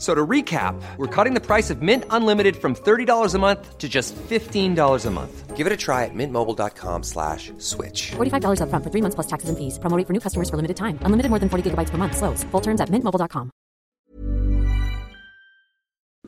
So to recap, we're cutting the price of Mint Unlimited from $30 a month to just $15 a month. Give it a try at mintmobile.com slash switch. $45 upfront for three months plus taxes and fees. Promoting for new customers for limited time. Unlimited more than 40 gigabytes per month. Slows. Full terms at mintmobile.com.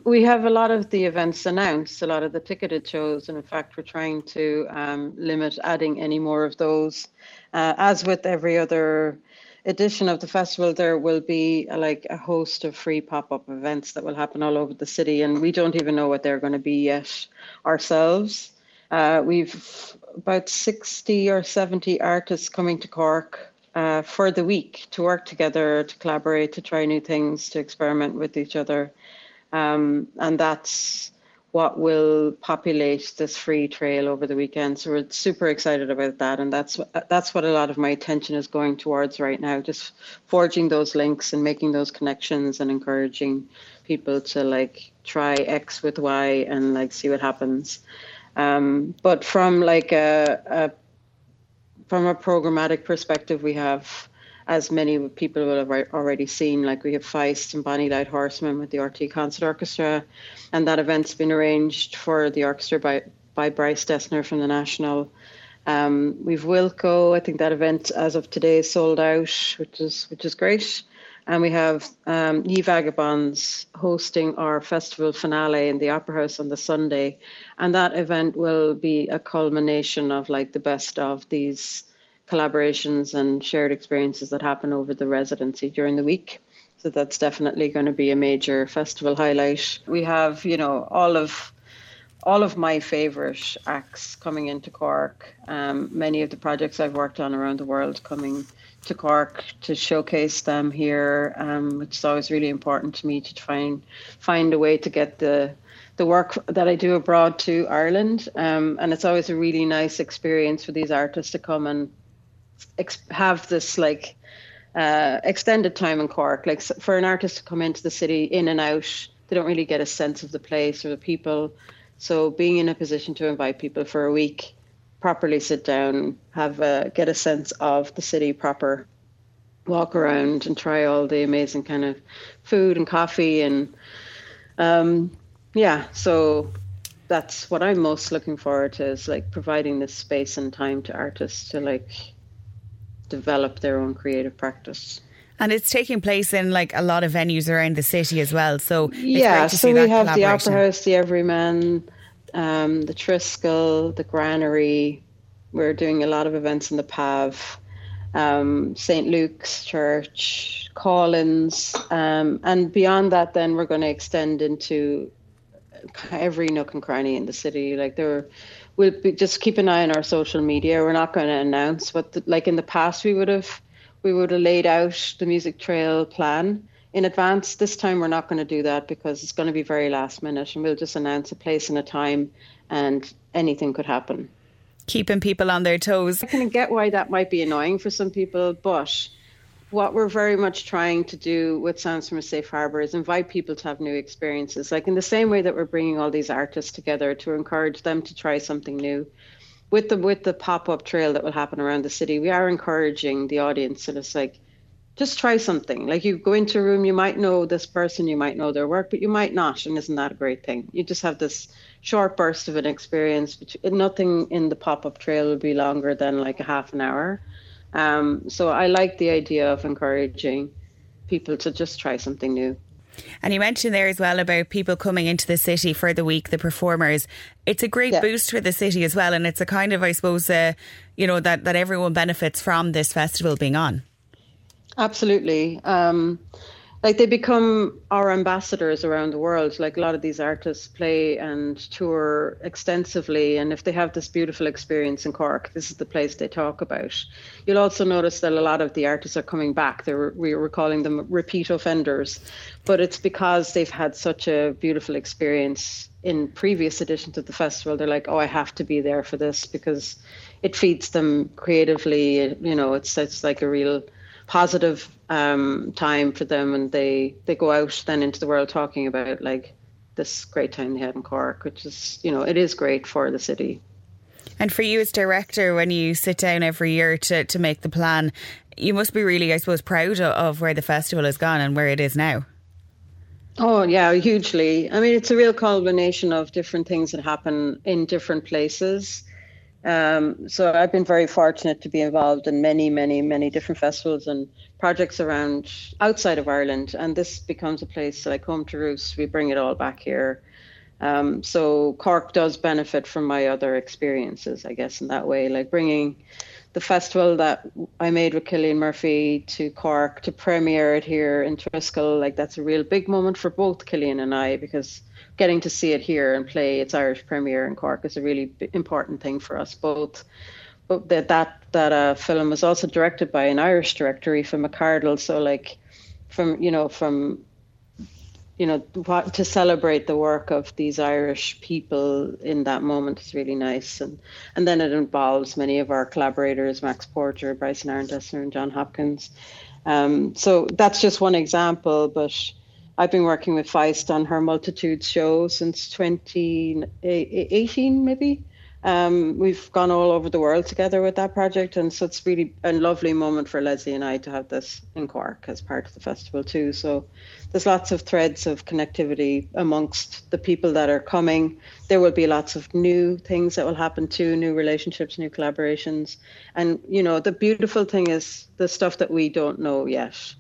We have a lot of the events announced, a lot of the ticketed shows, and in fact, we're trying to um, limit adding any more of those. Uh, as with every other edition of the festival, there will be a, like a host of free pop-up events that will happen all over the city, and we don't even know what they're going to be yet ourselves. Uh, we've about 60 or 70 artists coming to Cork uh, for the week to work together, to collaborate, to try new things, to experiment with each other. Um, and that's what will populate this free trail over the weekend. So we're super excited about that, and that's that's what a lot of my attention is going towards right now. Just forging those links and making those connections and encouraging people to like try X with Y and like see what happens. Um, but from like a, a from a programmatic perspective, we have as many people will have already seen, like we have Feist and Bonnie Light Horseman with the RTÉ Concert Orchestra, and that event's been arranged for the orchestra by, by Bryce Dessner from the National. Um, we've Wilco. I think that event, as of today, is sold out, which is which is great. And we have um, Ye Vagabonds hosting our festival finale in the Opera House on the Sunday, and that event will be a culmination of like the best of these collaborations and shared experiences that happen over the residency during the week. So that's definitely going to be a major festival highlight. We have, you know, all of all of my favorite acts coming into Cork. Um, many of the projects I've worked on around the world coming to Cork to showcase them here, um, which is always really important to me to try and find a way to get the the work that I do abroad to Ireland. Um, and it's always a really nice experience for these artists to come and ex- have this like uh, extended time in Cork. Like for an artist to come into the city in and out, they don't really get a sense of the place or the people. So being in a position to invite people for a week, properly sit down, have a, get a sense of the city proper, walk around and try all the amazing kind of food and coffee and um, yeah. So that's what I'm most looking forward to is like providing this space and time to artists to like develop their own creative practice. And it's taking place in like a lot of venues around the city as well. So yeah, so we have the Opera House, the Everyman, um, the Triskel, the Granary. We're doing a lot of events in the Pav, um, St Luke's Church, Collins, um, and beyond that, then we're going to extend into every nook and cranny in the city. Like there we'll be, just keep an eye on our social media. We're not going to announce, but like in the past, we would have we would have laid out the music trail plan in advance. This time, we're not going to do that because it's going to be very last minute, and we'll just announce a place and a time, and anything could happen. Keeping people on their toes. I can get why that might be annoying for some people, but what we're very much trying to do with Sounds from a Safe Harbour is invite people to have new experiences. Like in the same way that we're bringing all these artists together to encourage them to try something new. With the with the pop up trail that will happen around the city, we are encouraging the audience and it's like, just try something. Like you go into a room, you might know this person, you might know their work, but you might not, and isn't that a great thing? You just have this short burst of an experience. Which nothing in the pop up trail will be longer than like a half an hour um, so I like the idea of encouraging people to just try something new. And you mentioned there as well about people coming into the city for the week, the performers. It's a great yeah. boost for the city as well, and it's a kind of, I suppose, uh, you know, that that everyone benefits from this festival being on. Absolutely. Um, like they become our ambassadors around the world. Like a lot of these artists play and tour extensively and if they have this beautiful experience in cork this is the place they talk about. You'll also notice that a lot of the artists are coming back. They're we were calling them repeat offenders but it's because they've had such a beautiful experience in previous editions of the festival. They're like oh i have to be there for this because it feeds them creatively. You know it's it's like a real positive um, time for them, and they they go out then into the world talking about like this great time they had in Cork, which is you know it is great for the city. And for you as director, when you sit down every year to to make the plan, you must be really, I suppose, proud of where the festival has gone and where it is now. Oh yeah, hugely. I mean, it's a real combination of different things that happen in different places. Um, so I've been very fortunate to be involved in many, many, many different festivals and projects around outside of Ireland, and this becomes a place like home to roost. We bring it all back here. Um, so Cork does benefit from my other experiences, I guess, in that way, like bringing the festival that I made with Cillian Murphy to Cork to premiere it here in Triskel. Like that's a real big moment for both Cillian and I because getting to see it here and play its Irish premiere in Cork is a really important thing for us both. But that that that uh, film was also directed by an Irish director, Aoife McArdle. So like, from you know from you know to celebrate the work of these Irish people in that moment is really nice, and and then it involves many of our collaborators, Max Porter, Bryce and Aaron Dessner, and Jon Hopkins. Um, so that's just one example, but I've been working with Feist on her Multitudes show since 2018, maybe. Um, we've gone all over the world together with that project, and so it's really a lovely moment for Leslie and I to have this in Cork as part of the festival too. So there's lots of threads of connectivity amongst the people that are coming. There will be lots of new things that will happen too, new relationships, new collaborations, and you know the beautiful thing is the stuff that we don't know yet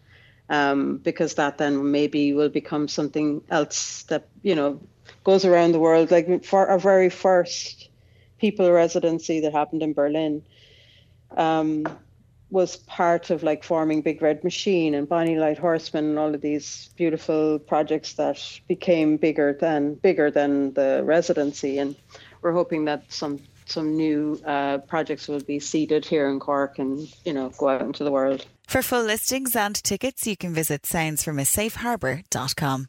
um, because that then maybe will become something else that you know goes around the world. Like for our very first people residency that happened in Berlin um, was part of like forming Big Red Machine and Bonnie Light Horseman and all of these beautiful projects that became bigger than bigger than the residency. And we're hoping that some some new uh, projects will be seeded here in Cork and you know go out into the world. For full listings and tickets, you can visit soundsfromasafeharbour.com.